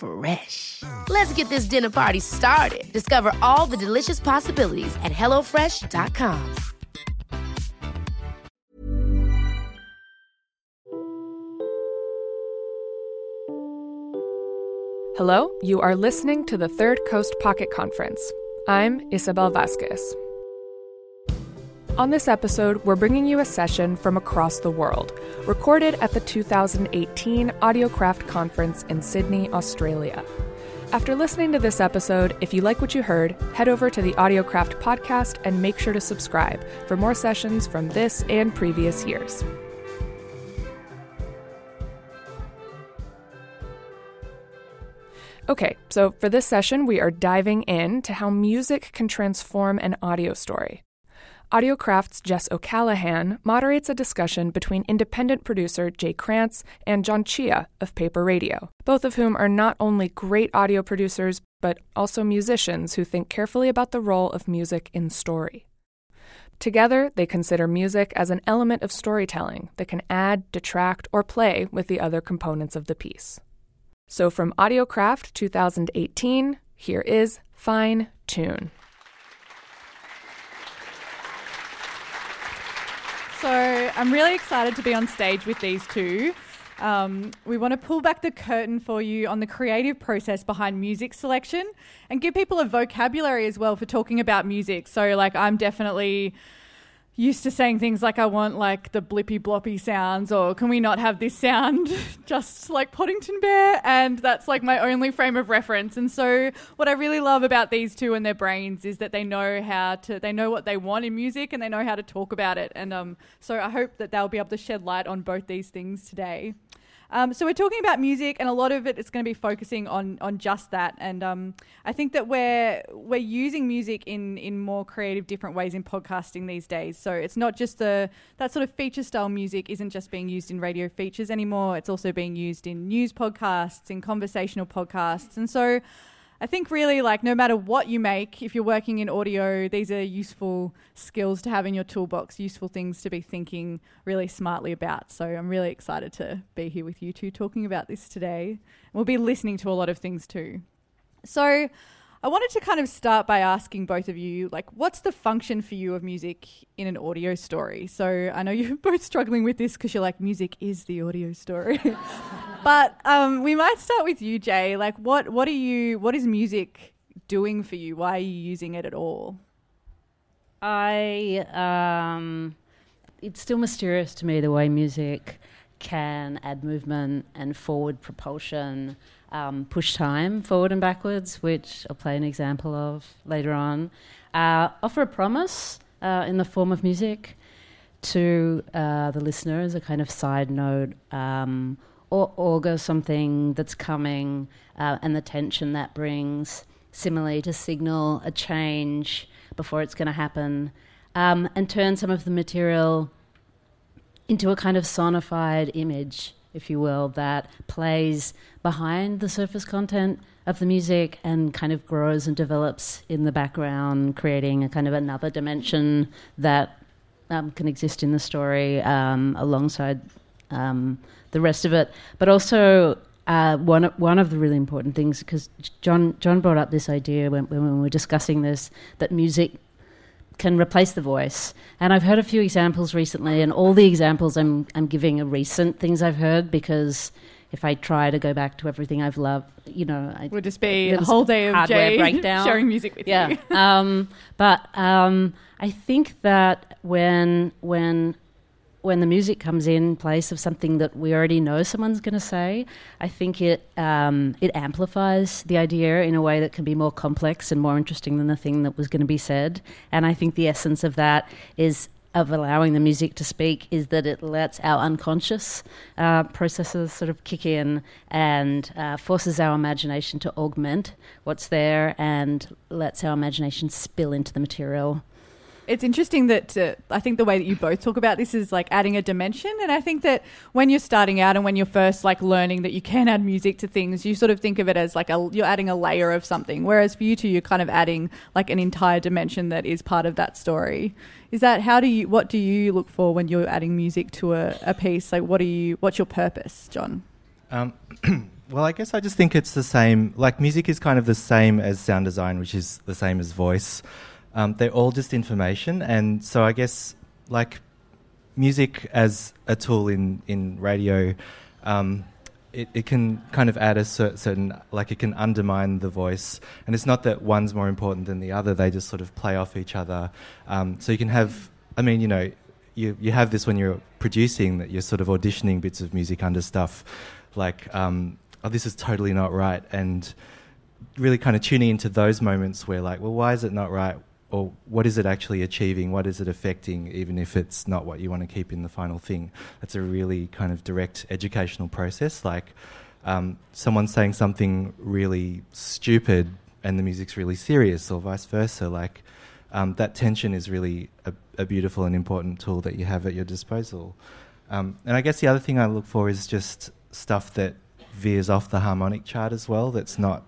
Fresh. Let's get this dinner party started. Discover all the delicious possibilities at hellofresh.com. Hello, you are listening to the Third Coast Pocket Conference. I'm Isabel Vasquez. On this episode, we're bringing you a session from across the world, recorded at the 2018 Audiocraft Conference in Sydney, Australia. After listening to this episode, if you like what you heard, head over to the Audiocraft podcast and make sure to subscribe for more sessions from this and previous years. Okay, so for this session, we are diving in to how music can transform an audio story. Audiocraft's Jess O'Callaghan moderates a discussion between independent producer Jay Krantz and John Tjhia of Paper Radio, both of whom are not only great audio producers, but also musicians who think carefully about the role of music in story. Together, they consider music as an element of storytelling that can add, detract, or play with the other components of the piece. So from Audiocraft 2018, here is Fine Tune. So I'm really excited to be on stage with these two. Um, we want to pull back the curtain for you on the creative process behind music selection and give people a vocabulary as well for talking about music. So, like, I'm definitely used to saying things like I want like the blippy bloppy sounds or can we not have this sound? Just like Paddington Bear and that's like my only frame of reference. And so what I really love about these two and their brains is that they know how to they know what they want in music and they know how to talk about it. And um so I hope that they'll be able to shed light on both these things today. Um, so we're talking about music, and a lot of it is going to be focusing on on just that. And um, I think that we're we're using music in in more creative, different ways in podcasting these days. So it's not just the that sort of feature style music isn't just being used in radio features anymore. It's also being used in news podcasts, in conversational podcasts, and so. I think really like no matter what you make, if you're working in audio, these are useful skills to have in your toolbox, useful things to be thinking really smartly about. So I'm really excited to be here with you two talking about this today. We'll be listening to a lot of things too. So I wanted to kind of start by asking both of you, like, what's the function for you of music in an audio story? So I know you're both struggling with this because you're like, music is the audio story. but um, we might start with you, Jay. Like, what what are you? What is music doing for you? Why are you using it at all? I um, it's still mysterious to me the way music can add movement and forward propulsion, um, push time forward and backwards, which I'll play an example of later on. Uh, offer a promise uh, in the form of music to uh, the listener as a kind of side note, um, or augur something that's coming uh, and the tension that brings. Similarly, to signal a change before it's going to happen, um, and turn some of the material into a kind of sonified image, if you will, that plays behind the surface content of the music and kind of grows and develops in the background, creating a kind of another dimension that um, can exist in the story um, alongside um, the rest of it. But also, uh, one one of the really important things because John John brought up this idea when, when we were discussing this that music can replace the voice. And I've heard a few examples recently, and all the examples I'm I'm giving are recent things I've heard because if I try to go back to everything I've loved, you know, I, Would just be a whole day of Jay breakdown. sharing music with yeah. you. um, but um, I think that when when when the music comes in place of something that we already know someone's going to say, I think it um, it amplifies the idea in a way that can be more complex and more interesting than the thing that was going to be said. And I think the essence of that is of allowing the music to speak is that it lets our unconscious uh, processes sort of kick in and uh, forces our imagination to augment what's there and lets our imagination spill into the material it's interesting that uh, I think the way that you both talk about this is like adding a dimension. And I think that when you're starting out and when you're first like learning that you can add music to things, you sort of think of it as like a, you're adding a layer of something. Whereas for you two, you're kind of adding like an entire dimension that is part of that story. Is that how do you, what do you look for when you're adding music to a, a piece? Like, what are you, what's your purpose, John? Um, well, I guess I just think it's the same. Like, music is kind of the same as sound design, which is the same as voice. Um, they're all just information, and so I guess like music as a tool in in radio, um, it, it can kind of add a cer- certain like it can undermine the voice, and it's not that one's more important than the other. They just sort of play off each other. Um, so you can have, I mean, you know, you you have this when you're producing that you're sort of auditioning bits of music under stuff, like um, oh this is totally not right and really kind of tuning into those moments where like well why is it not right or what is it actually achieving? What is it affecting, even if it's not what you want to keep in the final thing? That's a really kind of direct educational process. Like um, someone saying something really stupid and the music's really serious, or vice versa. Like um, that tension is really a, a, beautiful and important tool that you have at your disposal. Um, and I guess the other thing I look for is just stuff that veers off the harmonic chart as well. That's not,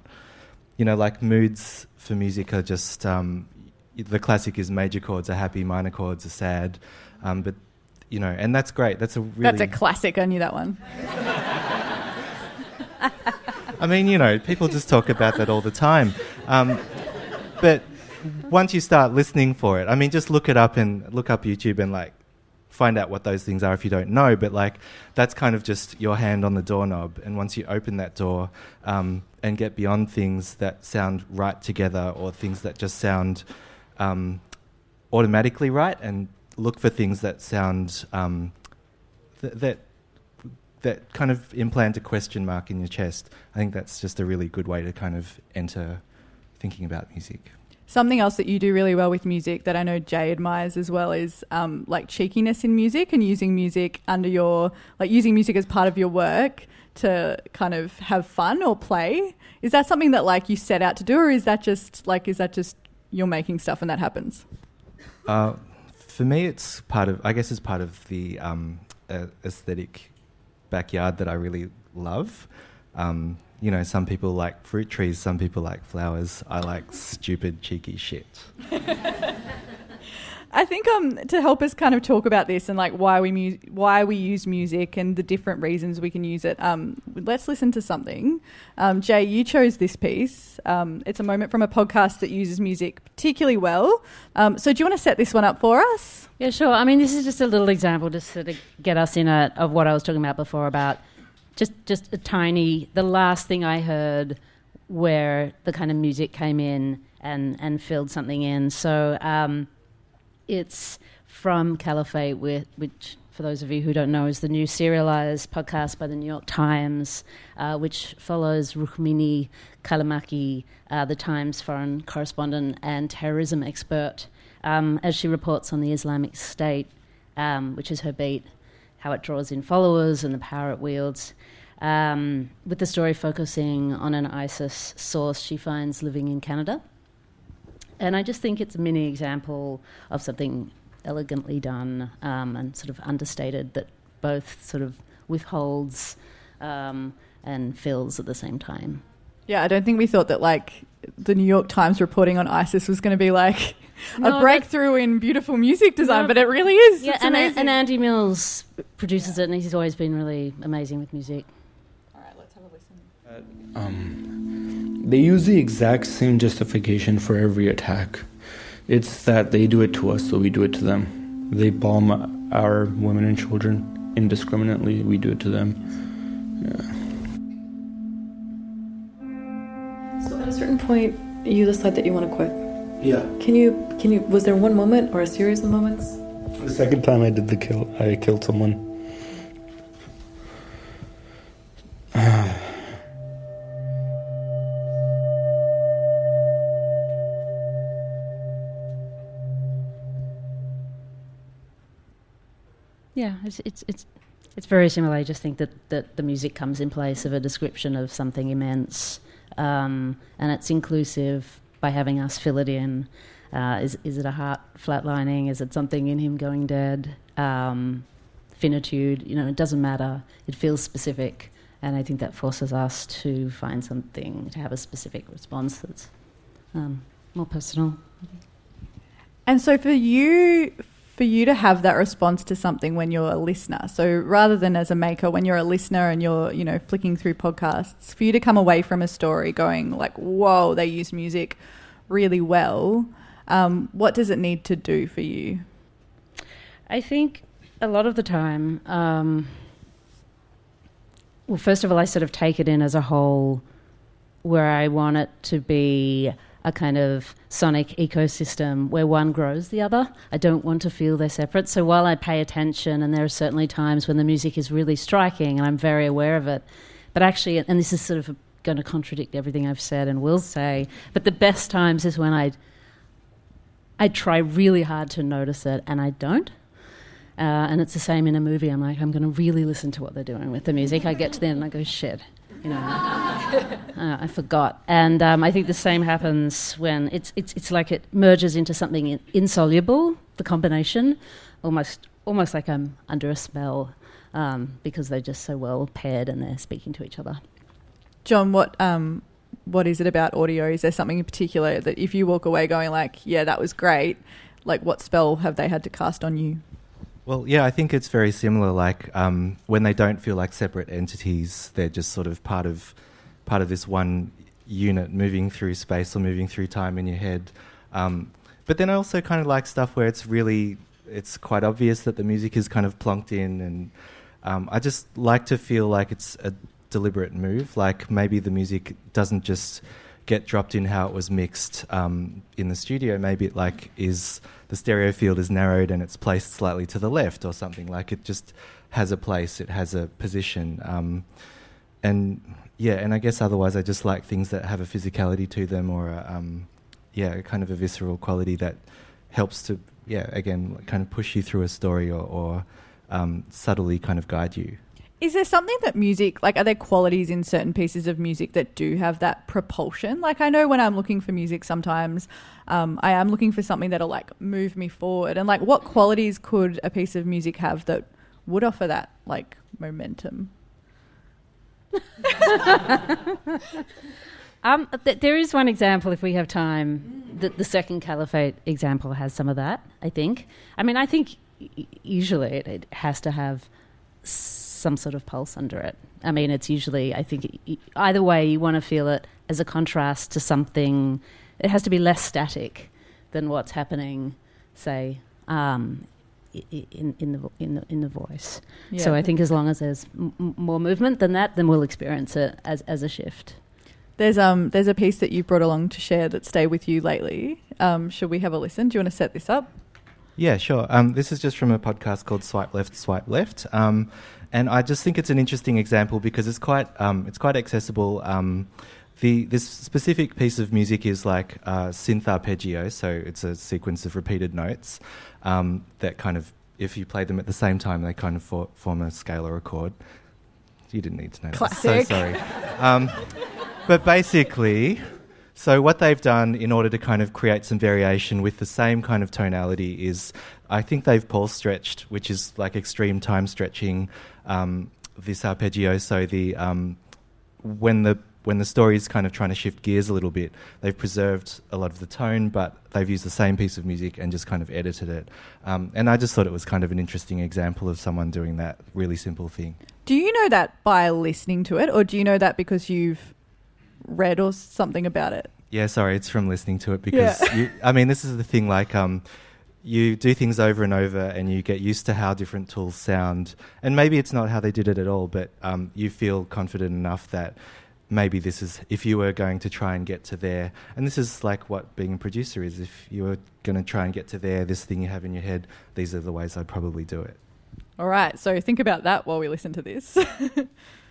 you know, like moods for music are just um, the classic is major chords are happy, minor chords are sad. Um, but you know, and that's great. That's a really that's a classic. I knew that one. I mean, you know, people just talk about that all the time. Um, but once you start listening for it, I mean, just look it up and look up YouTube and like find out what those things are if you don't know. But like, that's kind of just your hand on the doorknob. And once you open that door um, and get beyond things that sound right together or things that just sound um, automatically right and look for things that sound um, th- that that kind of implant a question mark in your chest. I think that's just a really good way to kind of enter thinking about music. Something else that you do really well with music that I know Jay admires as well is um, like cheekiness in music and using music under your like using music as part of your work to kind of have fun or play. Is that something that like you set out to do, or is that just like is that just you're making stuff and that happens? Uh, for me, it's part of, I guess, it's part of the um, aesthetic backyard that I really love. Um, you know, some people like fruit trees, some people like flowers. I like stupid, cheeky shit. I think um to help us kind of talk about this and like why we mu- why we use music and the different reasons we can use it. Um, let's listen to something. Um, Jay, you chose this piece. Um, it's a moment from a podcast that uses music particularly well. Um, so do you want to set this one up for us? Yeah, sure. I mean, this is just a little example to sort of get us in a, of what I was talking about before about just just a tiny. The last thing I heard where the kind of music came in and and filled something in. So. Um, it's from Caliphate, which, for those of you who don't know, is the new serialized podcast by the New York Times, uh, which follows Rukmini Callimachi, uh, the Times foreign correspondent and terrorism expert, um, as she reports on the Islamic State, um, which is her beat, how it draws in followers and the power it wields. Um, with the story focusing on an ISIS source she finds living in Canada. And I just think it's a mini example of something elegantly done um, and sort of understated that both sort of withholds um, and fills at the same time. Yeah, I don't think we thought that like the New York Times reporting on ISIS was going to be like no, a breakthrough in beautiful music design, no, but it really is. Yeah, and, and, Andy Mills produces yeah. it, and he's always been really amazing with music. All right, let's have a listen. Uh, um, they use the exact same justification for every attack. It's that they do it to us, so we do it to them. They bomb our women and children indiscriminately, we do it to them. Yeah. So at a certain point, you decide that you want to quit. Yeah. Can you, can you, was there one moment or a series of moments? The second time I did the kill, I killed someone. Yeah, it's it's it's it's very similar. I just think that, that the music comes in place of a description of something immense, um, and it's inclusive by having us fill it in. Uh, is is it a heart flatlining? Is it something in him going dead? Um, finitude? You know, it doesn't matter. It feels specific, and I think that forces us to find something to have a specific response that's um, more personal. And so for you, for you to have that response to something when you're a listener. So rather than as a maker, when you're a listener and you're, you know, flicking through podcasts, for you to come away from a story going like, "Whoa, they use music really well." Um, what does it need to do for you? I think a lot of the time, um, well, first of all, I sort of take it in as a whole, where I want it to be a kind of sonic ecosystem where one grows the other. I don't want to feel they're separate. So while I pay attention, and there are certainly times when the music is really striking and I'm very aware of it, but actually, and this is sort of going to contradict everything I've said and will say, but the best times is when I I try really hard to notice it and I don't. Uh, and it's the same in a movie. I'm like, I'm going to really listen to what they're doing with the music. I get to the end and I go, shit, you know, uh, I forgot. And um, I think the same happens when it's, it's, it's like it merges into something in, insoluble, the combination, almost, almost like I'm under a spell um, because they're just so well paired and they're speaking to each other. John, what um, what is it about audio? Is there something in particular that if you walk away going like, yeah, that was great, like what spell have they had to cast on you? Well, yeah, I think it's very similar. Like um, when they don't feel like separate entities, they're just sort of part of part of this one unit moving through space or moving through time in your head. Um, but then I also kind of like stuff where it's really it's quite obvious that the music is kind of plunked in, and um, I just like to feel like it's a deliberate move. Like maybe the music doesn't just get dropped in how it was mixed um, in the studio. Maybe it like is the stereo field is narrowed and it's placed slightly to the left or something. Like it just has a place. It has a position. Um, and yeah, and I guess otherwise I just like things that have a physicality to them or a, um, yeah, kind of a visceral quality that helps to yeah again kind of push you through a story or, or um, subtly kind of guide you. Is there something that music, like, are there qualities in certain pieces of music that do have that propulsion? Like, I know when I'm looking for music, sometimes um, I am looking for something that'll, like, move me forward. And, like, what qualities could a piece of music have that would offer that, like, momentum? um, th- there is one example, if we have time. The, the second caliphate example has some of that, I think. I mean, I think usually it, it has to have some sort of pulse under it. I mean, it's usually, I think, either way, you want to feel it as a contrast to something. It has to be less static than what's happening, say, um, in, in, the, in, the, in the voice. Yeah. So I think as long as there's m- more movement than that, then we'll experience it as, as a shift. There's um there's a piece that you brought along to share that stayed with you lately. Um, should we have a listen? Do you want to set this up? Yeah, sure. Um, this is just from a podcast called Swipe Left, Swipe Left. Um, and I just think it's an interesting example because it's quite um, it's quite accessible. Um, the this specific piece of music is like uh, synth arpeggio, so it's a sequence of repeated notes um, that kind of, if you play them at the same time, they kind of for, form a scale or a chord. You didn't need to know. Classic. That. So sorry. Um, but basically, so what they've done in order to kind of create some variation with the same kind of tonality is, I think they've Paulstretched, which is like extreme time stretching um, this arpeggio. So the um, when the when the story is kind of trying to shift gears a little bit, they've preserved a lot of the tone, but they've used the same piece of music and just kind of edited it. Um, and I just thought it was kind of an interesting example of someone doing that really simple thing. Do you know that by listening to it, or do you know that because you've read or something about it? Yeah, sorry, it's from listening to it because yeah. you, I mean, this is the thing. Like, um, you do things over and over and you get used to how different tools sound. And maybe it's not how they did it at all, but um, you feel confident enough that maybe this is if you were going to try and get to there, and this is like what being a producer is. If you were going to try and get to there, this thing you have in your head, these are the ways I'd probably do it. All right, so think about that while we listen to this.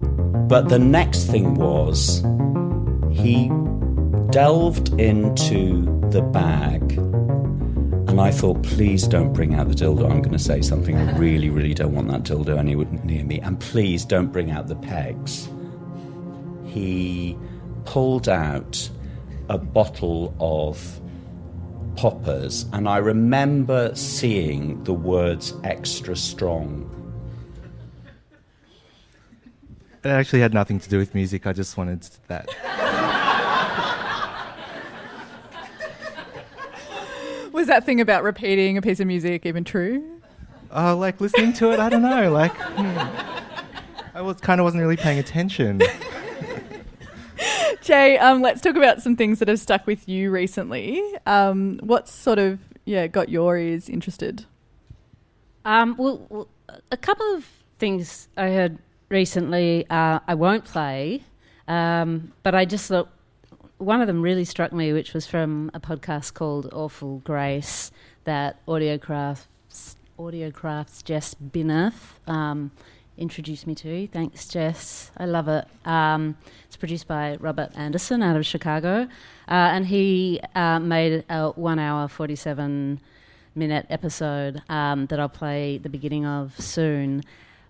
but the next thing was he delved into the bag. And I thought, please don't bring out the dildo. I'm going to say something. I really, really don't want that dildo anywhere near me. And please don't bring out the pegs. He pulled out a bottle of poppers, and I remember seeing the words extra strong. It actually had nothing to do with music, I just wanted that. Was that thing about repeating a piece of music even true? Uh, like listening to it, I don't know. Like, hmm. I was kind of wasn't really paying attention. Jay, um, let's talk about some things that have stuck with you recently. Um, what's sort of yeah got your ears interested? Um, well, well, a couple of things I heard recently. Uh, I won't play, um, but I just thought one of them really struck me, which was from a podcast called Awful Grace that Audiocraft's Audiocraft's Jess Binneth um, introduced me to. Thanks, Jess. I love it. Um, it's produced by Robert Anderson out of Chicago, uh, and he uh, made a one hour, 47 minute episode um, that I'll play the beginning of soon.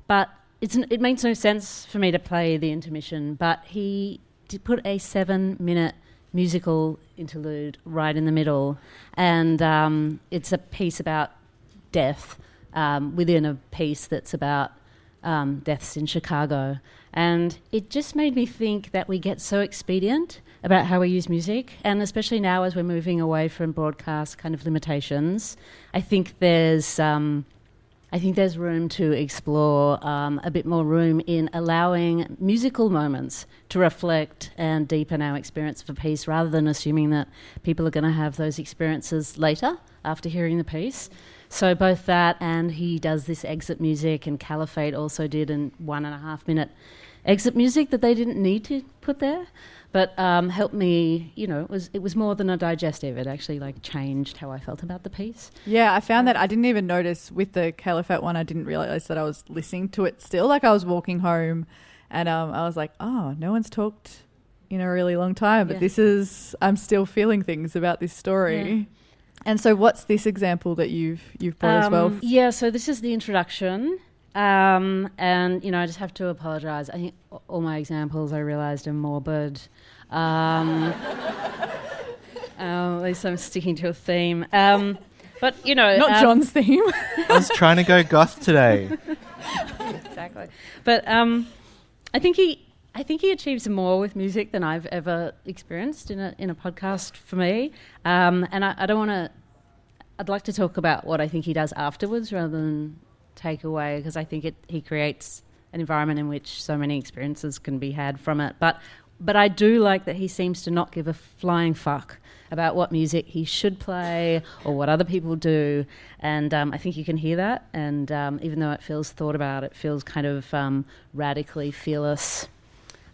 But it makes no sense for me to play the intermission, but he did put a seven minute musical interlude right in the middle, and um, it's a piece about death um, within a piece that's about um, deaths in Chicago. And it just made me think that we get so expedient about how we use music, and especially now as we're moving away from broadcast kind of limitations, I think there's. Um, I think there's room to explore um, a bit more room in allowing musical moments to reflect and deepen our experience of a piece rather than assuming that people are going to have those experiences later after hearing the piece. So both that and he does this exit music, and Caliphate also did a one and a half minute exit music that they didn't need to put there, but um, helped me. You know, it was it was more than a digestive. It actually like changed how I felt about the piece. Yeah, I found that I didn't even notice with the Caliphate one. I didn't realize that I was listening to it still. Like I was walking home, and um, I was like, oh, no one's talked in a really long time, but yeah. this is I'm still feeling things about this story. Yeah. And so, what's this example that you've you've brought um, as well? Um, yeah, so this is the introduction, um, and you know, I just have to apologise. I think all my examples I realised are morbid. Um, uh, at least I'm sticking to a theme. Um, but you know, not um, John's theme. I was trying to go goth today. exactly, but I think he I think he achieves more with music than I've ever experienced in a in a podcast for me. Um, and I, I don't want to. I'd like to talk about what I think he does afterwards rather than take away because I think it he creates an environment in which so many experiences can be had from it. But but I do like that he seems to not give a flying fuck about what music he should play or what other people do. And um, I think you can hear that. And um, even though it feels thought about, it feels kind of um, radically fearless.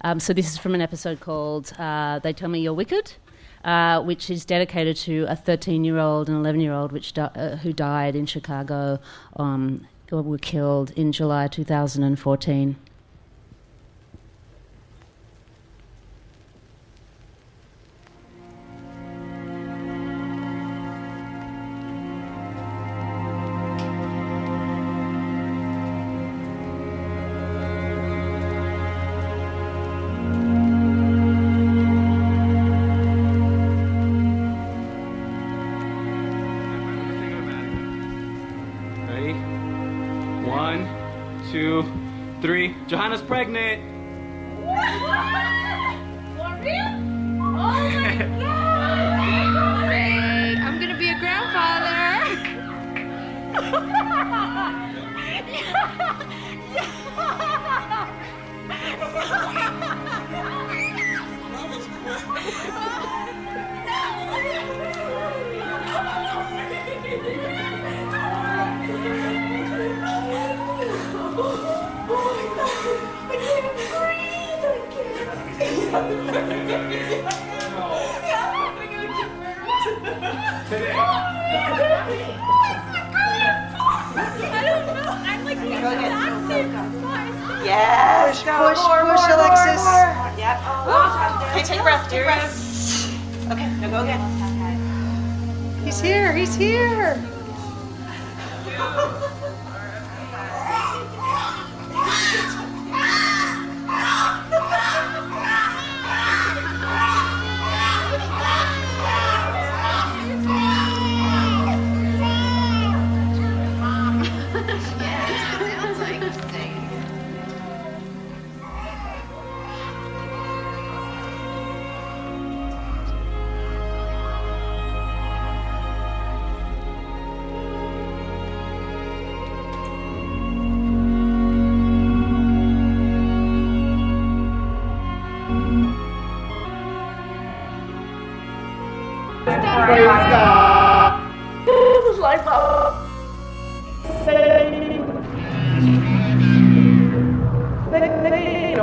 Um, so this is from an episode called uh, "They Tell Me You're Wicked," uh, which is dedicated to a 13-year-old and 11-year-old which di- uh, who died in Chicago, um, were killed in July 2014. One, two, three. Johanna's pregnant. For real? Oh my god! That was quick. Yes. Push, push, more, push, more, Alexis. More, more. Yep. Oh, okay, take a breath, dear. Okay, now go again. He's here. He's here.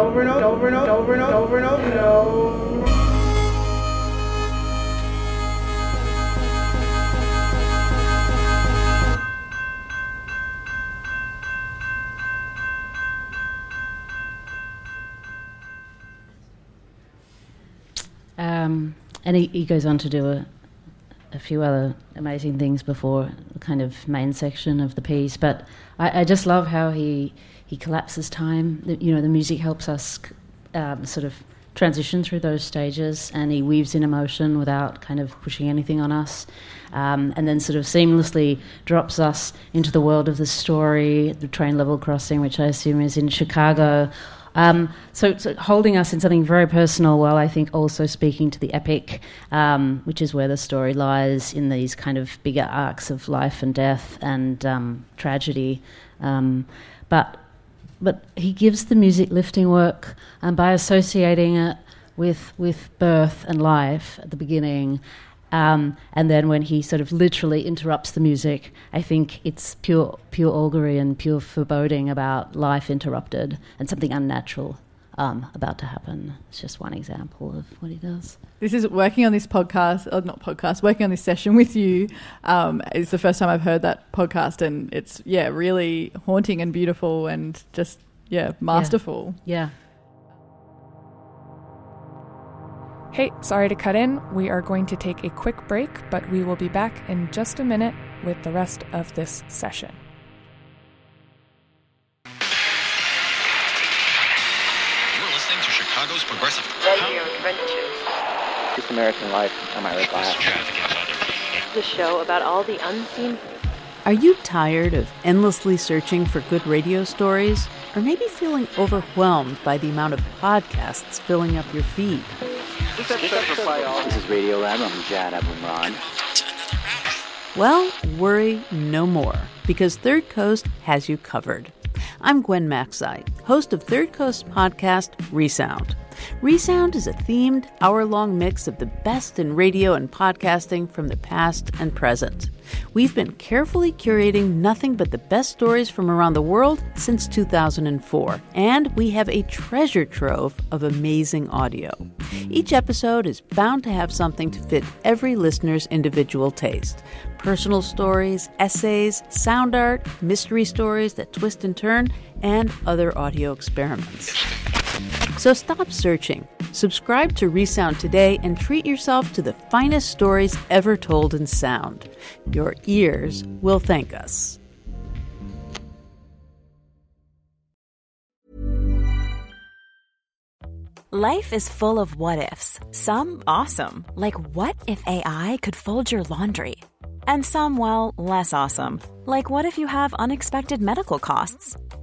Over and over, over and over, and over, over, and over. Um, and he, he goes on to do a, a few other amazing things before the kind of main section of the piece. But I, I just love how he he collapses time. The, you know, the music helps us um, sort of transition through those stages, and he weaves in emotion without kind of pushing anything on us. Um, and then sort of seamlessly drops us into the world of the story, the train level crossing, which I assume is in Chicago. Um, so, so, holding us in something very personal, while I think also speaking to the epic, um, which is where the story lies in these kind of bigger arcs of life and death and um, tragedy. Um, but but he gives the music lifting work, and by associating it with with birth and life at the beginning, um, and then when he sort of literally interrupts the music, I think it's pure pure augury and pure foreboding about life interrupted and something unnatural um, about to happen. It's just one example of what he does. This is working on this podcast, or not podcast, working on this session with you. Um, is the first time I've heard that podcast, and it's yeah, really haunting and beautiful, and just yeah, masterful. Yeah. Hey, sorry to cut in. We are going to take a quick break, but we will be back in just a minute with the rest of this session. You're listening to Chicago's Progressive. Radio Adventures. This American Life on my glass. The show about all the unseen. Are you tired of endlessly searching for good radio stories? Or maybe feeling overwhelmed by the amount of podcasts filling up your feed? This is Radio Lab. I'm Jad Abumrad. Well, worry no more, because Third Coast has you covered. I'm Gwen Macsai, host of Third Coast podcast Resound. Resound is a themed, hour long mix of the best in radio and podcasting from the past and present. We've been carefully curating nothing but the best stories from around the world since 2004, and we have a treasure trove of amazing audio. Each episode is bound to have something to fit every listener's individual taste personal stories, essays, sound art, mystery stories that twist and turn, and other audio experiments. So stop searching. Subscribe to Resound today and treat yourself to the finest stories ever told in sound. Your ears will thank us. Life is full of what ifs. Some awesome, like what if AI could fold your laundry? And some, well, less awesome, like what if you have unexpected medical costs?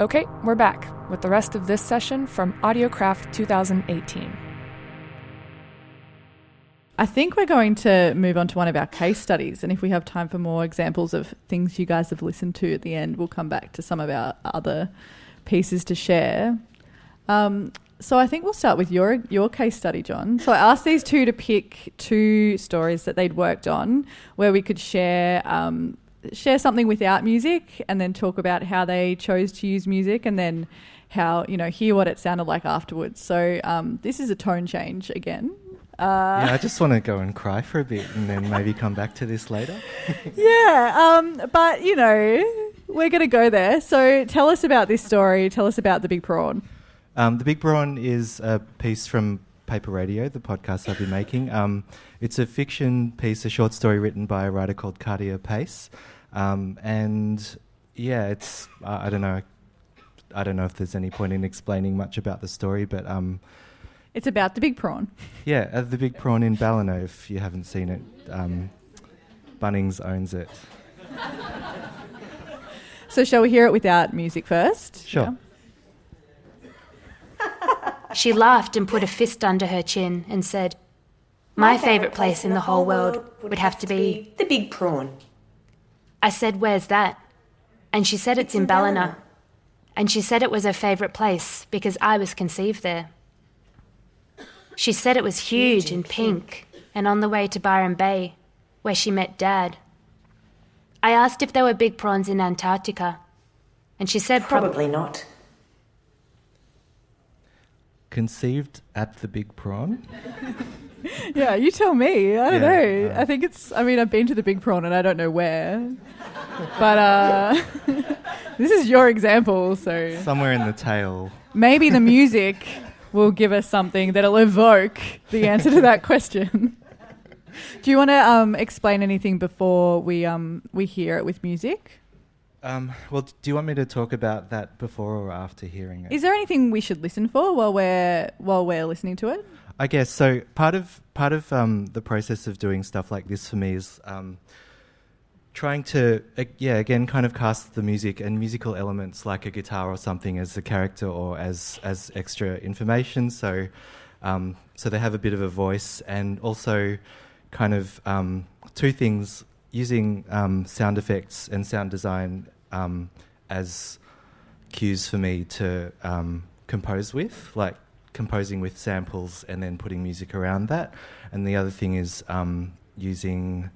Okay, we're back with the rest of this session from AudioCraft 2018. I think we're going to move on to one of our case studies. And if we have time for more examples of things you guys have listened to at the end, we'll come back to some of our other pieces to share. Um, so I think we'll start with your your case study, John. So I asked these two to pick two stories that they'd worked on where we could share um, share something without music and then talk about how they chose to use music and then how you know hear what it sounded like afterwards. So um, this is a tone change again. Uh, yeah, I just want to go and cry for a bit and then maybe come back to this later. yeah, um, but you know, we're going to go there. So tell us about this story. Tell us about the big prawn. Um, the Big Prawn is a piece from Paper Radio, the podcast I've been making. Um, it's a fiction piece, a short story written by a writer called Cardia Pace. Um, and yeah, it's, uh, I don't know, I don't know if there's any point in explaining much about the story, but um, It's about the big prawn. yeah, uh, the Big Prawn in Ballina, if you haven't seen it, um, Bunnings owns it. So shall we hear it without music first? Sure. She laughed and put a fist under her chin and said, My favourite place in the whole world would have to be the big prawn. I said, Where's that? And she said it's, in Ballina. And she said it was her favourite place because I was conceived there. She said it was huge and pink and on the way to Byron Bay, where she met Dad. I asked if there were big prawns in Antarctica, and she said prob- Probably not. Conceived at the Big Prawn. Yeah, you tell me. I don't Yeah, know. I think it's. I mean, I've been to the Big Prawn and I don't know where, but uh, this is your example. So Somewhere in the tail. maybe the music will give us something that'll evoke the answer to that question. Do you want to um, explain anything before we um, we hear it with music? Um, well, do you want me to talk about that before or after hearing it? Is there anything we should listen for while we're while we're listening to it? I guess so. Part of part of um, the process of doing stuff like this for me is um, trying to, uh, yeah, again, kind of cast the music and musical elements like a guitar or something as a character or as as extra information. So, um, so they have a bit of a voice and also kind of um, two things using um, sound effects and sound design um, as cues for me to compose with, like composing with samples and then putting music around that. And the other thing is um, using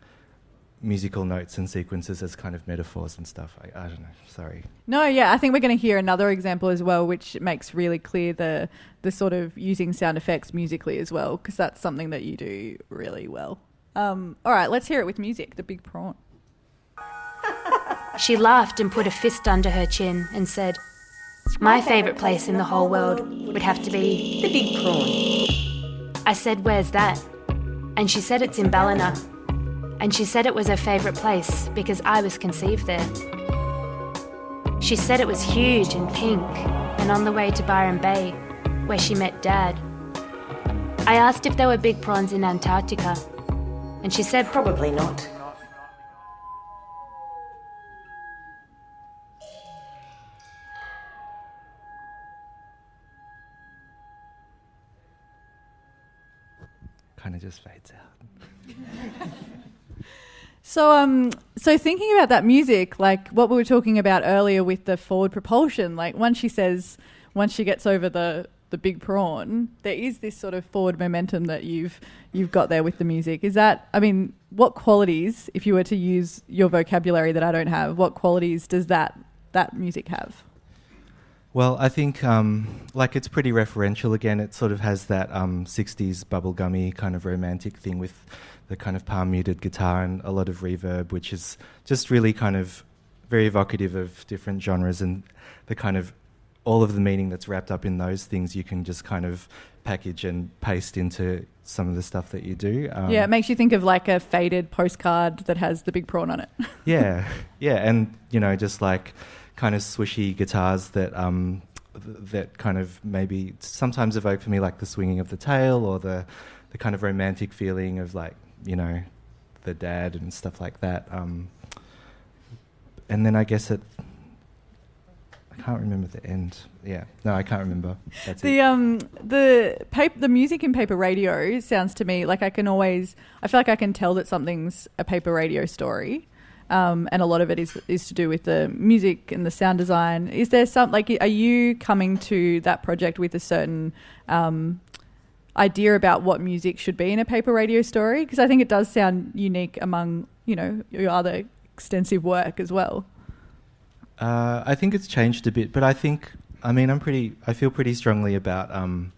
musical notes and sequences as kind of metaphors and stuff. I, I don't know. Sorry. No, yeah, I think we're going to hear another example as well, which makes really clear the the sort of using sound effects musically as well, because that's something that you do really well. Um, all right, let's hear it with music. The big prawn. She laughed and put a fist under her chin and said, My favourite place in the whole world would have to be the big prawn. I said, Where's that? And she said it's in Ballina. And she said it was her favourite place because I was conceived there. She said it was huge and pink and on the way to Byron Bay, where she met Dad. I asked if there were big prawns in Antarctica, and she said Probably not. Kind of just fades out. So, um, so thinking about that music, like what we were talking about earlier with the forward propulsion, like once she says, once she gets over the the big prawn, there is this sort of forward momentum that you've you've got there with the music. Is that, I mean, what qualities, if you were to use your vocabulary that I don't have, what qualities does that that music have? Well, I think um, like it's pretty referential again. It sort of has that um, 60s bubblegummy kind of romantic thing with the kind of palm muted guitar and a lot of reverb, which is just really kind of very evocative of different genres and the kind of all of the meaning that's wrapped up in those things you can just kind of package and paste into some of the stuff that you do. Um, yeah, it makes you think of like a faded postcard that has the big prawn on it. yeah, yeah, and you know, just like kind of swishy guitars that um, th- that kind of maybe sometimes evoke for me like the swinging of the tail or the the kind of romantic feeling of like you know the dad and stuff like that. Um, and then I guess it I can't remember the end. Yeah, no, I can't remember. That's the it. um the paper the music in paper radio sounds to me like I can always I feel like I can tell that something's a paper radio story. Um, and a lot of it is is to do with the music and the sound design. Is there some like are you coming to that project with a certain um, idea about what music should be in a paper radio story? Because I think it does sound unique among you know your other extensive work as well. Uh, I think it's changed a bit, but I think I mean I'm pretty I feel pretty strongly about um,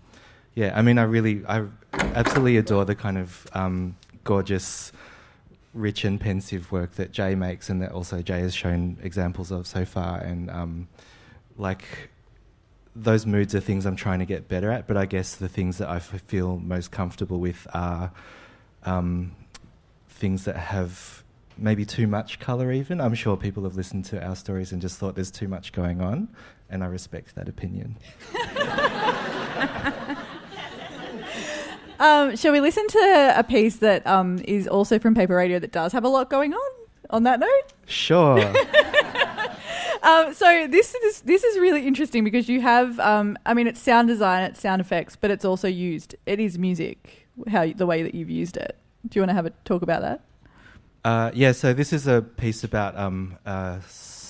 yeah I mean I really I absolutely adore the kind of um, gorgeous rich and pensive work that Jay makes and that also Jay has shown examples of so far. And um, like those moods are things I'm trying to get better at but I guess the things that I f- feel most comfortable with are um, things that have maybe too much color even. I'm sure people have listened to our stories and just thought there's too much going on and i respect that opinion um, shall we listen to a piece that um, is also from paper radio that does have a lot going on on that note? Sure. Um, so this is this is really interesting because you have um, i mean it's sound design it's sound effects but it's also used it is music how the way that you've used it. Do you want to have a talk about that? Uh, yeah, so this is a piece about um,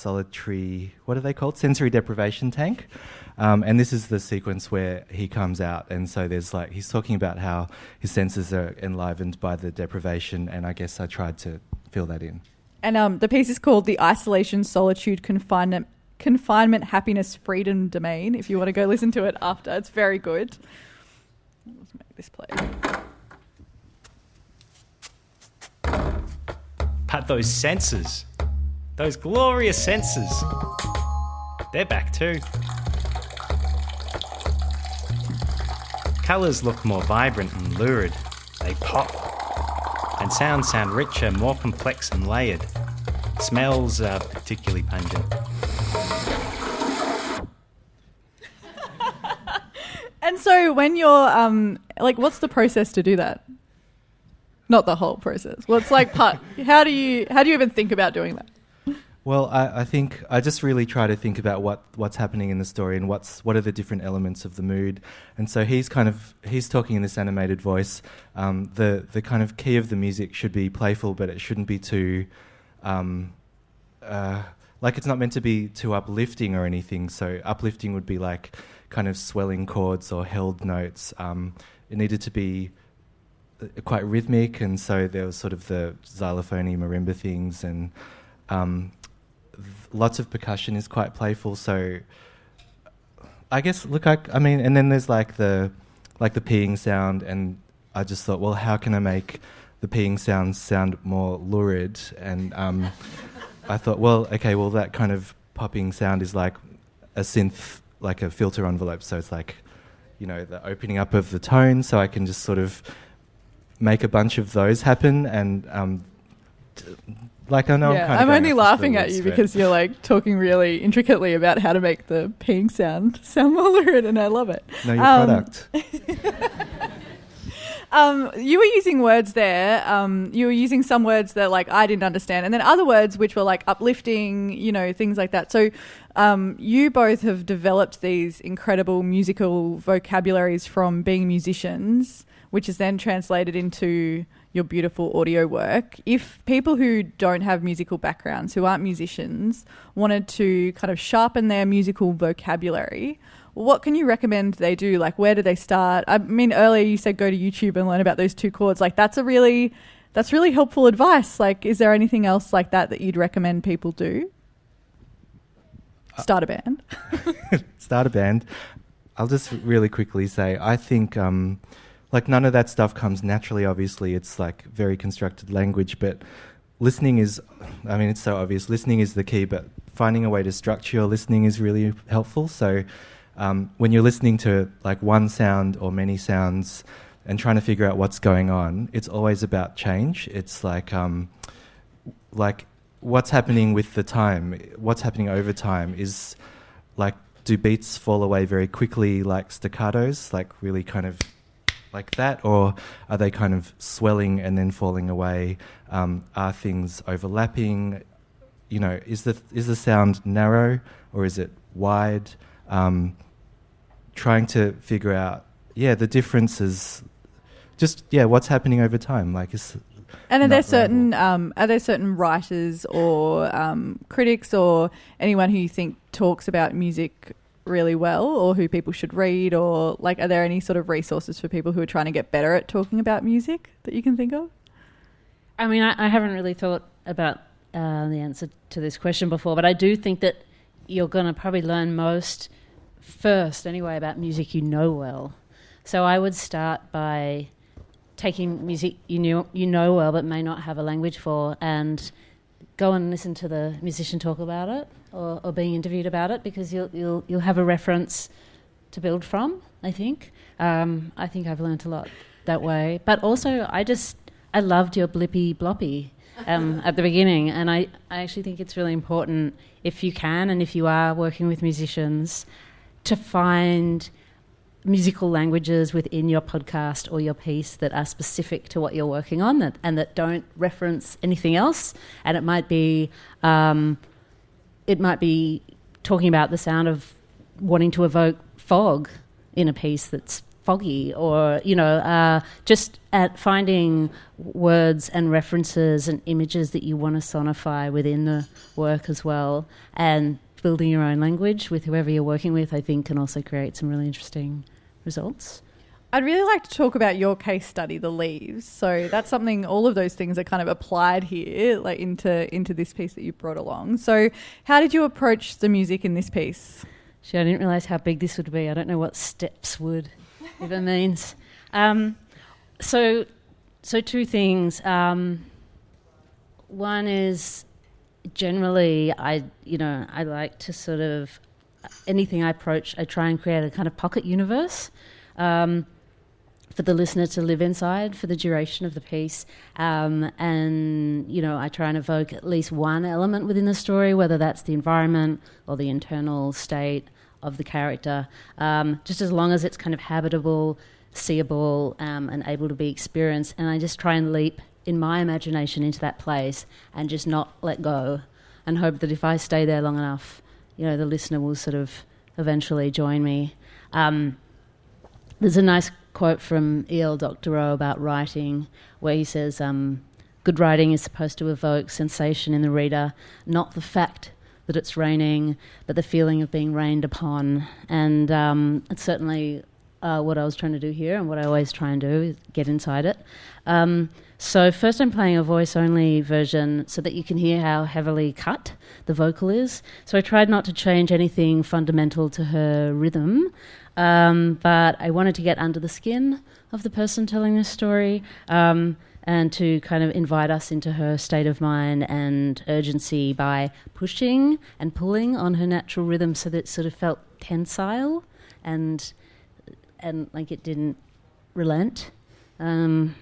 solitary, what are they called? Sensory deprivation tank. Um, and this is the sequence where he comes out, and so there's like he's talking about how his senses are enlivened by the deprivation, and I guess I tried to fill that in. And um, the piece is called "The Isolation, Solitude, Confinement, Confinement, Happiness, Freedom Domain." If you want to go listen to it after, it's very good. Let's make this play. But those senses, those glorious senses, they're back too. Colours look more vibrant and lurid, they pop. And sounds sound richer, more complex and layered. Smells are particularly pungent. and so when you're um like what's the process to do that? not the whole process. Well, it's like part. how do you how do you even think about doing that? Well, I, I, think I just really try to think about what, what's happening in the story and what's what are the different elements of the mood. And so he's kind of he's talking in this animated voice. Um, the the kind of key of the music should be playful, but it shouldn't be too um, uh, like it's not meant to be too uplifting or anything. So uplifting would be like kind of swelling chords or held notes. Um, it needed to be uh, quite rhythmic, and so there was sort of the xylophony marimba things, and um, lots of percussion is quite playful. So I guess look, I, I mean, and then there's like the like the peeing sound, and I just thought, well, how can I make the peeing sounds sound more lurid? And um, I thought, well, okay, well, that kind of popping sound is like a synth, like a filter envelope. So it's like, you know, the opening up of the tone. So I can just sort of make a bunch of those happen and um, like I know yeah, I'm, I'm only laughing at you because you're like talking really intricately about how to make the peeing sound sound more lurid, and I love it. No, your um, product. um, you were using words there. Um, you were using some words that like I didn't understand, and then other words which were like uplifting, you know, things like that. So, um, you both have developed these incredible musical vocabularies from being musicians which is then translated into your beautiful audio work. If people who don't have musical backgrounds, who aren't musicians, wanted to kind of sharpen their musical vocabulary, what can you recommend they do? Like, where do they start? I mean, earlier you said go to YouTube and learn about those two chords. Like, that's a really that's really helpful advice. Like, is there anything else like that that you'd recommend people do? Start a band. Start a band. I'll just really quickly say I think um, like none of that stuff comes naturally obviously it's like very constructed language but listening is i mean it's so obvious listening is the key but finding a way to structure your listening is really helpful. So um, when you're listening to like one sound or many sounds and trying to figure out what's going on, it's always about change. It's like um, like what's happening with the time, what's happening over time is like do beats fall away very quickly like staccatos, like really kind of like that, or are they kind of swelling and then falling away? Um, are things overlapping? You know, is the is the sound narrow or is it wide? Um, trying to figure out, yeah, the differences. Just yeah, what's happening over time? Like, is and are there certain um, are there certain writers or um, critics or anyone who you think talks about music really well, or who people should read, or like are there any sort of resources for people who are trying to get better at talking about music that you can think of? I mean, I, I haven't really thought about uh, the answer to this question before, but I do think that you're going to probably learn most first, anyway, about music you know well. So I would start by taking music you know you know well but may not have a language for and go and listen to the musician talk about it or, or being interviewed about it because you'll you'll you'll have a reference to build from I think. Um, I think I've learned a lot that way. But also I just I loved your blippy bloppy um, at the beginning. And I, I actually think it's really important if you can and if you are working with musicians to find musical languages within your podcast or your piece that are specific to what you're working on that, and that don't reference anything else. And it might be um, it might be talking about the sound of wanting to evoke fog in a piece that's foggy, or you know, uh, just at finding words and references and images that you want to sonify within the work as well, and building your own language with whoever you're working with, I think, can also create some really interesting results. I'd really like to talk about your case study, the leaves. So that's something. All of those things are kind of applied here, like into into this piece that you brought along. So, how did you approach the music in this piece? Gee, I didn't realize how big this would be. I don't know what steps would even means. Um, so, so two things. Um, one is generally, I you know I like to sort of anything I approach, I try and create a kind of pocket universe. Um, for the listener to live inside for the duration of the piece. Um, and, you know, I try and evoke at least one element within the story, whether that's the environment or the internal state of the character, um, just as long as it's kind of habitable, seeable, um, and able to be experienced. And I just try and leap in my imagination into that place and just not let go and hope that if I stay there long enough, you know, the listener will sort of eventually join me. Um, there's a nice quote from E.L. Doctorow about writing where he says, um, Good writing is supposed to evoke sensation in the reader, not the fact that it's raining, but the feeling of being rained upon. And um, it's certainly uh, what I was trying to do here and what I always try and do is get inside it. Um, so, first, I'm playing a voice only version so that you can hear how heavily cut the vocal is. So, I tried not to change anything fundamental to her rhythm, um, but I wanted to get under the skin of the person telling this story. Um, and to kind of invite us into her state of mind and urgency by pushing and pulling on her natural rhythm so that it sort of felt tensile and and like it didn't relent. Um,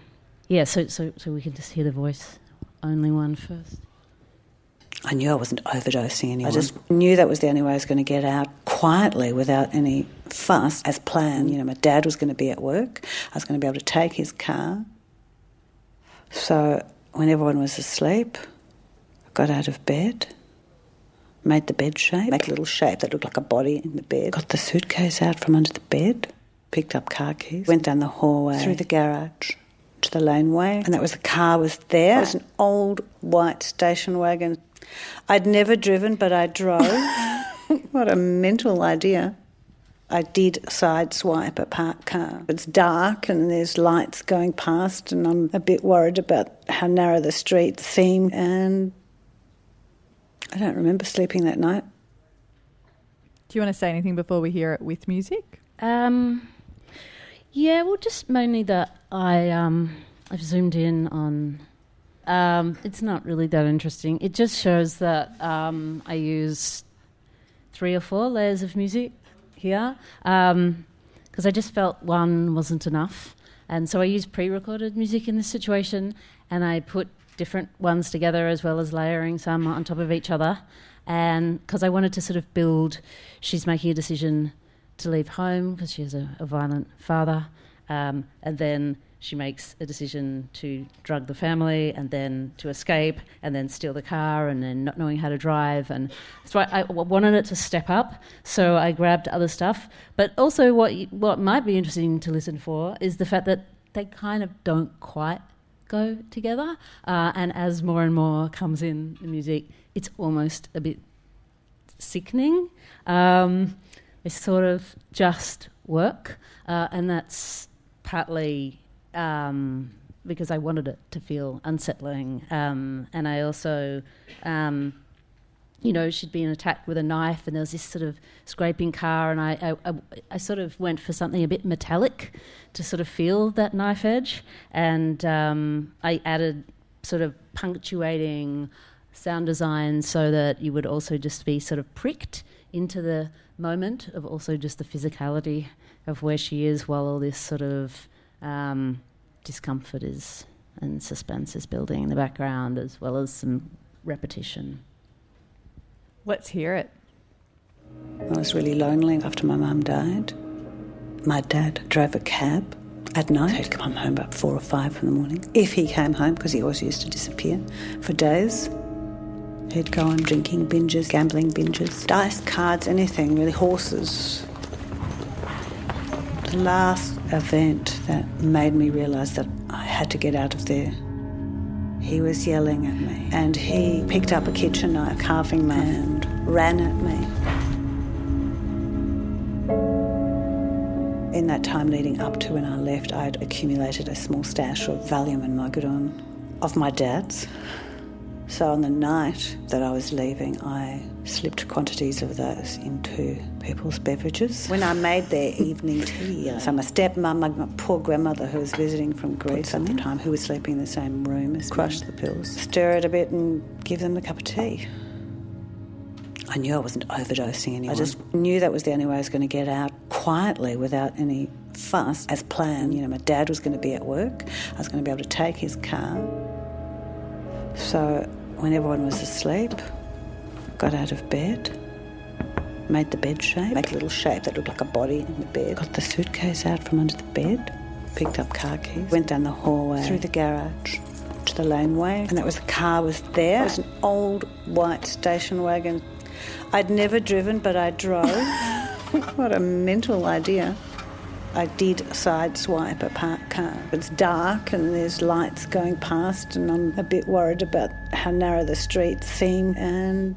yeah, so, so, so we can just hear the voice, only one first. I knew I wasn't overdosing anyone. I just knew that was the only way I was going to get out quietly without any fuss as planned. You know, my dad was going to be at work. I was going to be able to take his car. So when everyone was asleep, I got out of bed, made the bed shape, make a little shape that looked like a body in the bed, got the suitcase out from under the bed, picked up car keys, went down the hallway, through the garage, to the laneway, and that was the car was there. It was an old white station wagon. I'd never driven, but I drove. what a mental idea. I did sideswipe a parked car. It's dark and there's lights going past, and I'm a bit worried about how narrow the streets seem. And I don't remember sleeping that night. Do you want to say anything before we hear it with music? Um, yeah, well, just mainly that I um, I've zoomed in on Um, it's not really that interesting. It just shows that um, I use three or four layers of music here because um, I just felt one wasn't enough. And so I used pre recorded music in this situation and I put different ones together as well as layering some on top of each other. And because I wanted to sort of build, she's making a decision to leave home because she has a, a violent father. Um, and then she makes a decision to drug the family and then to escape and then steal the car and then not knowing how to drive. And so I, I wanted it to step up, so I grabbed other stuff. But also, what, what might be interesting to listen for is the fact that they kind of don't quite go together. Uh, and as more and more comes in the music, it's almost a bit sickening. Um, they sort of just work, uh, and that's partly um, because I wanted it to feel unsettling. Um, and I also, um, you know, she'd been attacked with a knife, and there was this sort of scraping car, and I, I, I, I, sort of went for something a bit metallic to sort of feel that knife edge, and um, I added sort of punctuating sound design so that you would also just be sort of pricked into the moment of also just the physicality of where she is while all this sort of um, discomfort is and suspense is building in the background, as well as some repetition. Let's hear it. I was really lonely after my mum died. My dad drove a cab at night. He'd come home about four or five in the morning. If he came home, because he always used to disappear for days, he'd go on drinking binges, gambling binges, dice, cards, anything, really, horses. The last event that made me realise that I had to get out of there. He was yelling at me, and he picked up a kitchen knife, carving my hand, ran at me. In that time leading up to when I left, I'd accumulated a small stash of Valium and Mogadon of my dad's. So on the night that I was leaving, I slipped quantities of those into people's beverages. When I made their evening tea, uh, so my stepmom, my, my poor grandmother who was visiting from Greece at the time, who was sleeping in the same room as crushed the pills, stir it a bit and give them a cup of tea. I knew I wasn't overdosing anyone. I just knew that was the only way I was going to get out quietly without any fuss as planned. You know, my dad was going to be at work. I was going to be able to take his car. So when everyone was asleep, got out of bed, made the bed shape, make a little shape that looked like a body in the bed, got the suitcase out from under the bed, picked up car keys, went down the hallway, through the garage to the laneway, and that was the car was there. It was an old white station wagon. I'd never driven, but I drove. what a mental idea. I did sideswipe a parked car. It's dark and there's lights going past, and I'm a bit worried about how narrow the streets seem. And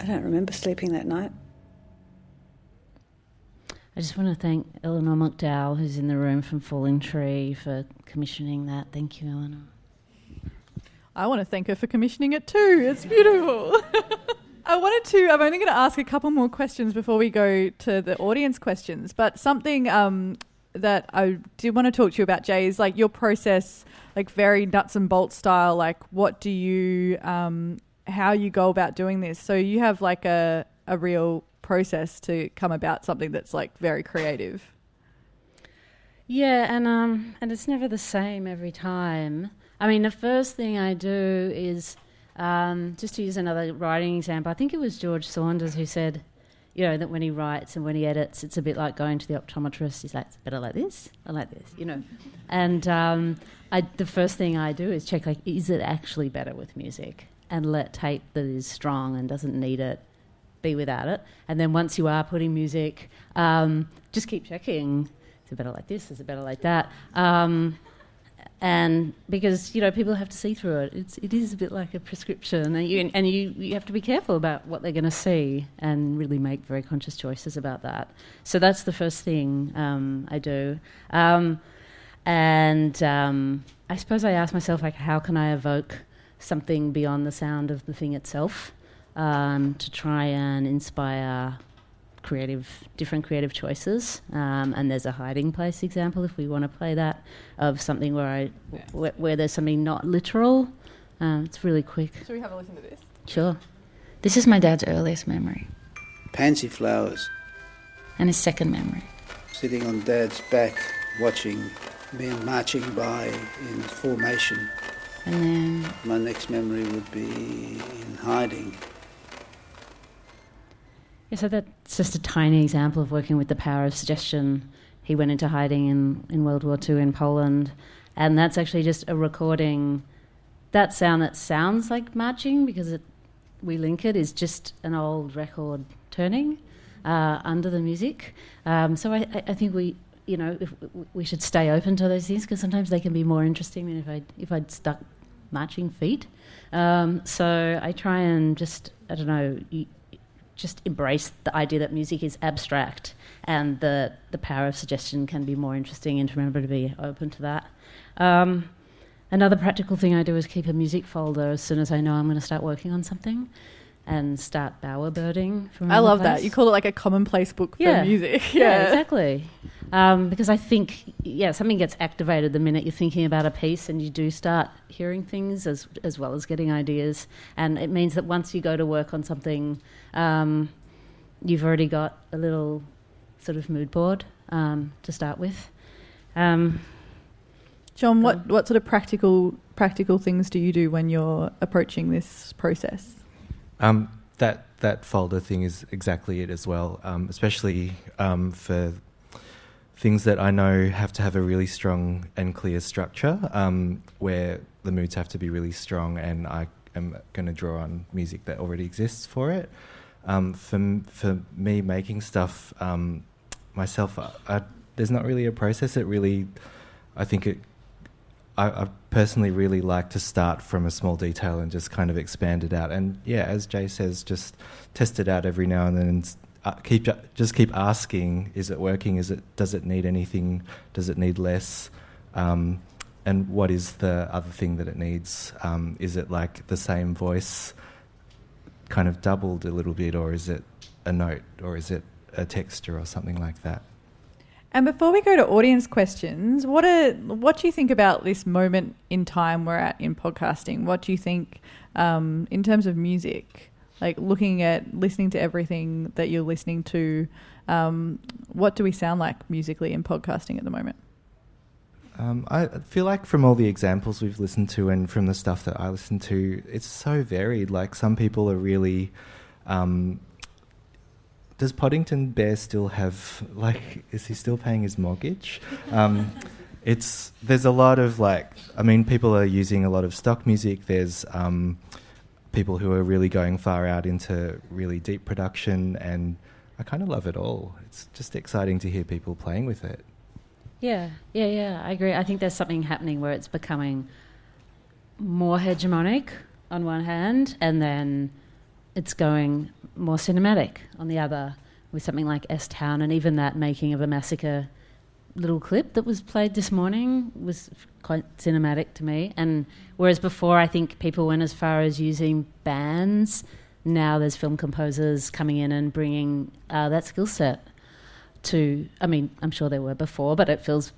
I don't remember sleeping that night. I just want to thank Eleanor McDowall, who's in the room from Falling Tree, for commissioning that. Thank you, Eleanor. I want to thank her for commissioning it too. It's beautiful. I wanted to. I'm only going to ask a couple more questions before we go to the audience questions. But something um, that I did want to talk to you about, Jay, is like your process, like very nuts and bolts style. Like, what do you, um, how you go about doing this? So you have like a a real process to come about something that's like very creative. Yeah, and um, and it's never the same every time. I mean, the first thing I do is um, just to use another writing example, I think it was George Saunders who said, you know, that when he writes and when he edits, it's a bit like going to the optometrist. He's like, it's better like this, I like this, you know. and um, I, the first thing I do is check, like, is it actually better with music? And let tape that is strong and doesn't need it be without it. And then once you are putting music, um, just keep checking. Is it better like this? Is it better like that? Um, and because you know people have to see through it, it's it is a bit like a prescription, and you and you you have to be careful about what they're going to see and really make very conscious choices about that. So that's the first thing um, I do, um, and um, I suppose I ask myself like, how can I evoke something beyond the sound of the thing itself um, to try and inspire creative, different creative choices. Um, and there's a hiding place example if we want to play that of something where I where, where there's something not literal. Um, it's really quick. Should we have a listen to this? Sure. This is my dad's earliest memory Pansy flowers, and his second memory. sitting on dad's back, watching men marching by in formation. And then My next memory would be in hiding. Yeah, so that's just a tiny example of working with the power of suggestion. He went into hiding in, in World War II in Poland, and that's actually just a recording. That sound that sounds like marching because it, we link it is just an old record turning uh, under the music. Um, so I, I- I think we, you know, if, we should stay open to those things because sometimes they can be more interesting than if I if I'd stuck marching feet. Um, so I try and just I don't know. Just embrace the idea that music is abstract and the the power of suggestion can be more interesting and to remember to be open to that. Um, another practical thing I do is keep a music folder as soon as I know I'm going to start working on something and start bowerbirding from I love that. You call it like a commonplace book for yeah. music. Yeah, exactly. Um, because I think, yeah, something gets activated the minute you're thinking about a piece and you do start hearing things as, as well as getting ideas. And it means that once you go to work on something, um, you've already got a little sort of mood board um, to start with. Um, John, what, what sort of practical practical things do you do when you're approaching this process? Um, that that folder thing is exactly it as well, um, especially um, for things that I know have to have a really strong and clear structure, um, where the moods have to be really strong, and I am going to draw on music that already exists for it. Um, for for me making stuff um, myself, I, I, there's not really a process. It really, I think it I, I personally really like to start from a small detail and just kind of expand it out. And yeah, as Jay says, just test it out every now and then. And uh, keep just keep asking: Is it working? Is it does it need anything? Does it need less? Um, and what is the other thing that it needs? Um, is it like the same voice, kind of doubled a little bit, or is it a note, or is it a texture, or something like that? And before we go to audience questions, what are what do you think about this moment in time we're at in podcasting? What do you think um, in terms of music? Like looking at listening to everything that you're listening to, um, what do we sound like musically in podcasting at the moment? Um, I feel like from all the examples we've listened to and from the stuff that I listen to, it's so varied. Like some people are really. Um, does Poddington Bear still have like? Is he still paying his mortgage? Um, it's there's a lot of like. I mean, people are using a lot of stock music. There's um, people who are really going far out into really deep production, and I kind of love it all. It's just exciting to hear people playing with it. Yeah, yeah, yeah. I agree. I think there's something happening where it's becoming more hegemonic on one hand, and then it's going more cinematic on the other, with something like S Town, and even that making of a massacre little clip that was played this morning was quite cinematic to me. And whereas before, I think people went as far as using bands, now there's film composers coming in and bringing uh, that skill set to. I mean, I'm sure there were before, but it feels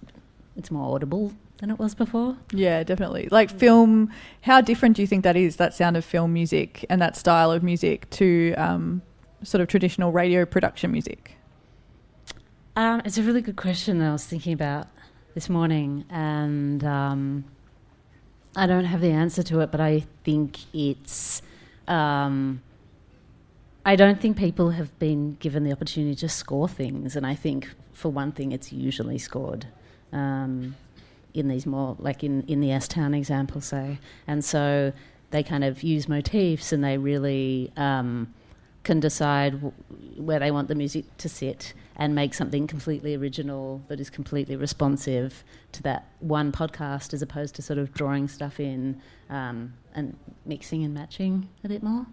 it's more audible than it was before. Yeah, definitely. Like film, how different do you think that is? That sound of film music and that style of music to um, sort of traditional radio production music. Um, it's a really good question that I was thinking about this morning, and um, I don't have the answer to it, but I think it's. Um, I don't think people have been given the opportunity to score things, and I think for one thing, it's usually scored um, in these more like in in the S Town example, say, and so they kind of use motifs and they really um, can decide w- where they want the music to sit and make something completely original that is completely responsive to that one podcast as opposed to sort of drawing stuff in um, and mixing and matching a bit more.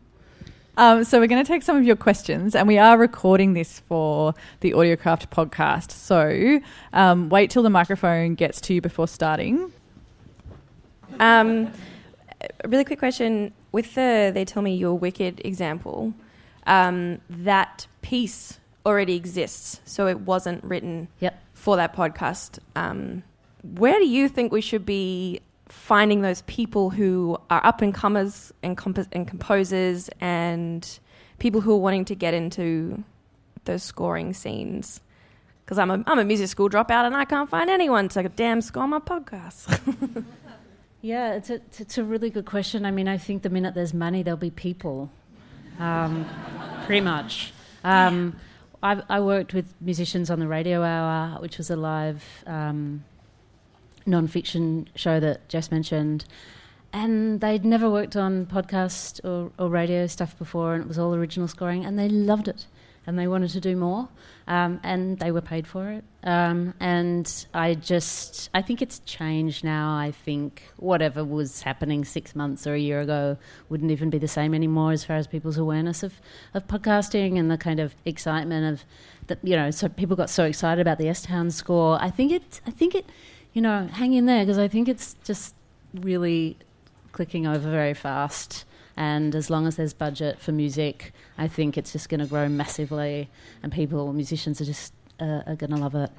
Um, so we're going to take some of your questions, and we are recording this for the AudioCraft podcast. So um, wait till the microphone gets to you before starting. Um, a really quick question with the "They Tell Me You're Wicked" example. Um, that piece already exists, so it wasn't written Yep. for that podcast. Um, where do you think we should be finding those people who are up and comers and, comp- and composers and people who are wanting to get into those scoring scenes? Because I'm a, I'm a music school dropout and I can't find anyone to damn score my podcast. Yeah, it's a, it's a really good question. I mean, I think the minute there's money, there'll be people. Um, pretty much. Um, I, worked with musicians on the Radio Hour, which was a live um, non-fiction show that Jess mentioned, and they'd never worked on podcast or, or radio stuff before, and it was all original scoring, and they loved it, and they wanted to do more, um, and they were paid for it. Um, and I just, I think it's changed now. I think whatever was happening six months or a year ago wouldn't even be the same anymore as far as people's awareness of, of podcasting and the kind of excitement of that. You know, so people got so excited about the S Town score. I think it, I think it, you know, hang in there because I think it's just really clicking over very fast. And as long as there's budget for music, I think it's just going to grow massively, and people, musicians, are just uh, are going to love it.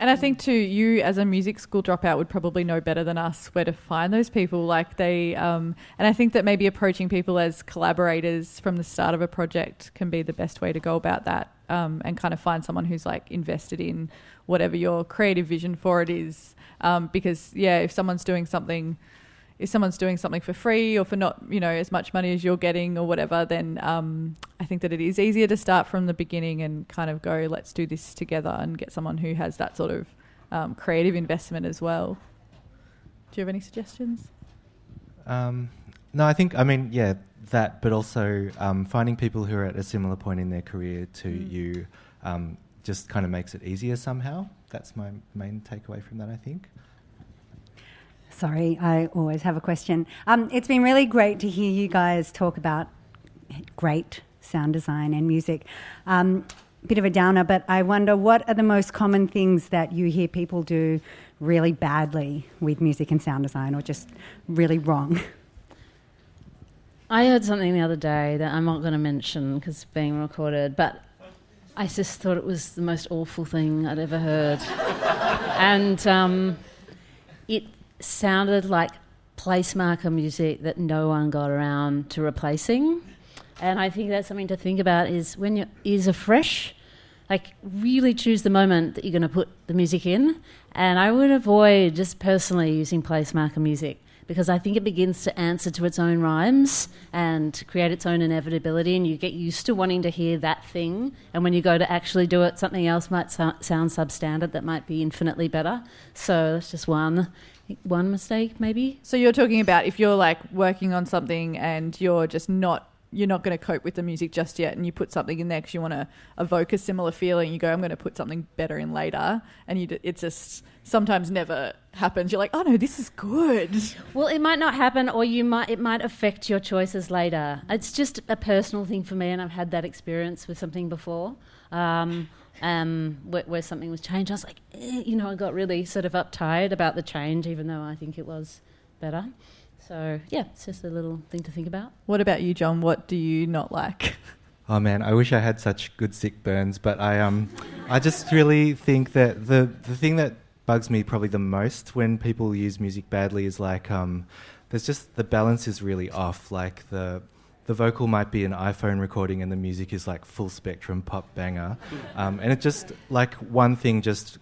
And I think too, you as a music school dropout would probably know better than us where to find those people. Like they, um, and I think that maybe approaching people as collaborators from the start of a project can be the best way to go about that, um, and kind of find someone who's like invested in whatever your creative vision for it is. Um, because yeah, if someone's doing something if someone's doing something for free or for not, you know, as much money as you're getting or whatever, then um, I think that it is easier to start from the beginning and kind of go, let's do this together and get someone who has that sort of um, creative investment as well. Do you have any suggestions? Um, no, I think I mean yeah that, but also um, finding people who are at a similar point in their career to Mm. you um, just kind of makes it easier somehow. That's my main takeaway from that. I think. Sorry, I always have a question. Um, it's been really great to hear you guys talk about great sound design and music. Um, bit of a downer, but I wonder what are the most common things that you hear people do really badly with music and sound design, or just really wrong? I heard something the other day that I'm not going to mention because it's being recorded, but I just thought it was the most awful thing I'd ever heard. and um, it sounded like place marker music that no one got around to replacing. And I think that's something to think about is when your ears are fresh, like really choose the moment that you're going to put the music in. And I would avoid just personally using place marker music because I think it begins to answer to its own rhymes and create its own inevitability, and you get used to wanting to hear that thing. And when you go to actually do it, something else might so- sound substandard that might be infinitely better. So that's just one one mistake, maybe. So you're talking about if you're like working on something and you're just not you're not going to cope with the music just yet, and you put something in there because you want to evoke a similar feeling. You go, I'm going to put something better in later, and you d- it just sometimes never happens. You're like, oh no, this is good. Well, it might not happen, or you might it might affect your choices later. It's just a personal thing for me, and I've had that experience with something before. Um, um, where, where something was changed, I was like, eh, you know, I got really sort of uptight about the change, even though I think it was better. So yeah, it's just a little thing to think about. What about you, John? What do you not like? Oh man, I wish I had such good sick burns, but I um, I just really think that the the thing that bugs me probably the most when people use music badly is like um, there's just the balance is really off. Like the the vocal might be an iPhone recording and the music is like full spectrum pop banger, um, and it just like one thing just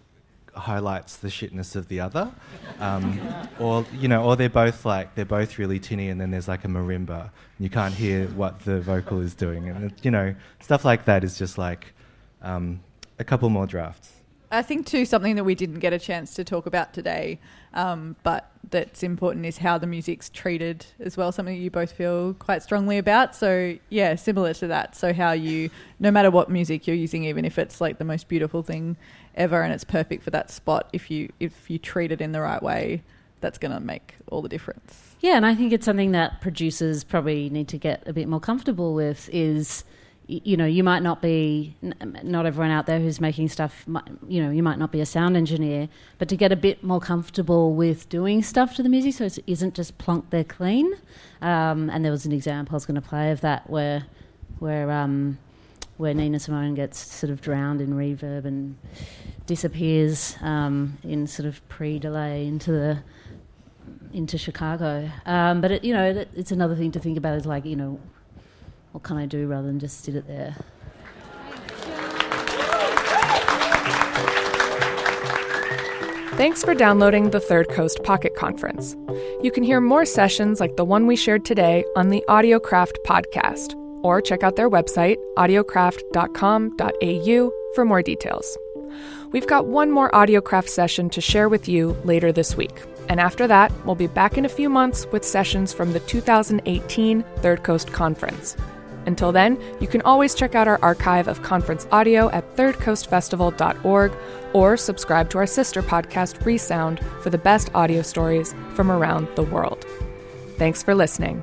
highlights the shitness of the other, um, or you know, or they're both like they're both really tinny, and then there's like a marimba, and you can't hear what the vocal is doing, and you know, stuff like that is just like um, a couple more drafts. I think too something that we didn't get a chance to talk about today, um, but that's important is how the music's treated as well. Something you both feel quite strongly about. So yeah, similar to that. So how you, no matter what music you're using, even if it's like the most beautiful thing ever and it's perfect for that spot, if you if you treat it in the right way, that's going to make all the difference. Yeah, and I think it's something that producers probably need to get a bit more comfortable with. Is you know, you might not be not everyone out there who's making stuff. You know, you might not be a sound engineer, but to get a bit more comfortable with doing stuff to the music, so it isn't just plunk there clean. Um, and there was an example I was going to play of that where where um, where Nina Simone gets sort of drowned in reverb and disappears um, in sort of pre-delay into the into Chicago. Um, but it, you know, it, it's another thing to think about. Is like, you know, what can I do rather than just sit it there? Thanks for downloading the Third Coast Pocket Conference. You can hear more sessions like the one we shared today on the AudioCraft podcast, or check out their website, audiocraft.com.au, for more details. We've got one more AudioCraft session to share with you later this week. And after that, we'll be back in a few months with sessions from the 2018 Third Coast Conference. Until then, you can always check out our archive of conference audio at thirdcoastfestival.org or subscribe to our sister podcast, Resound, for the best audio stories from around the world. Thanks for listening.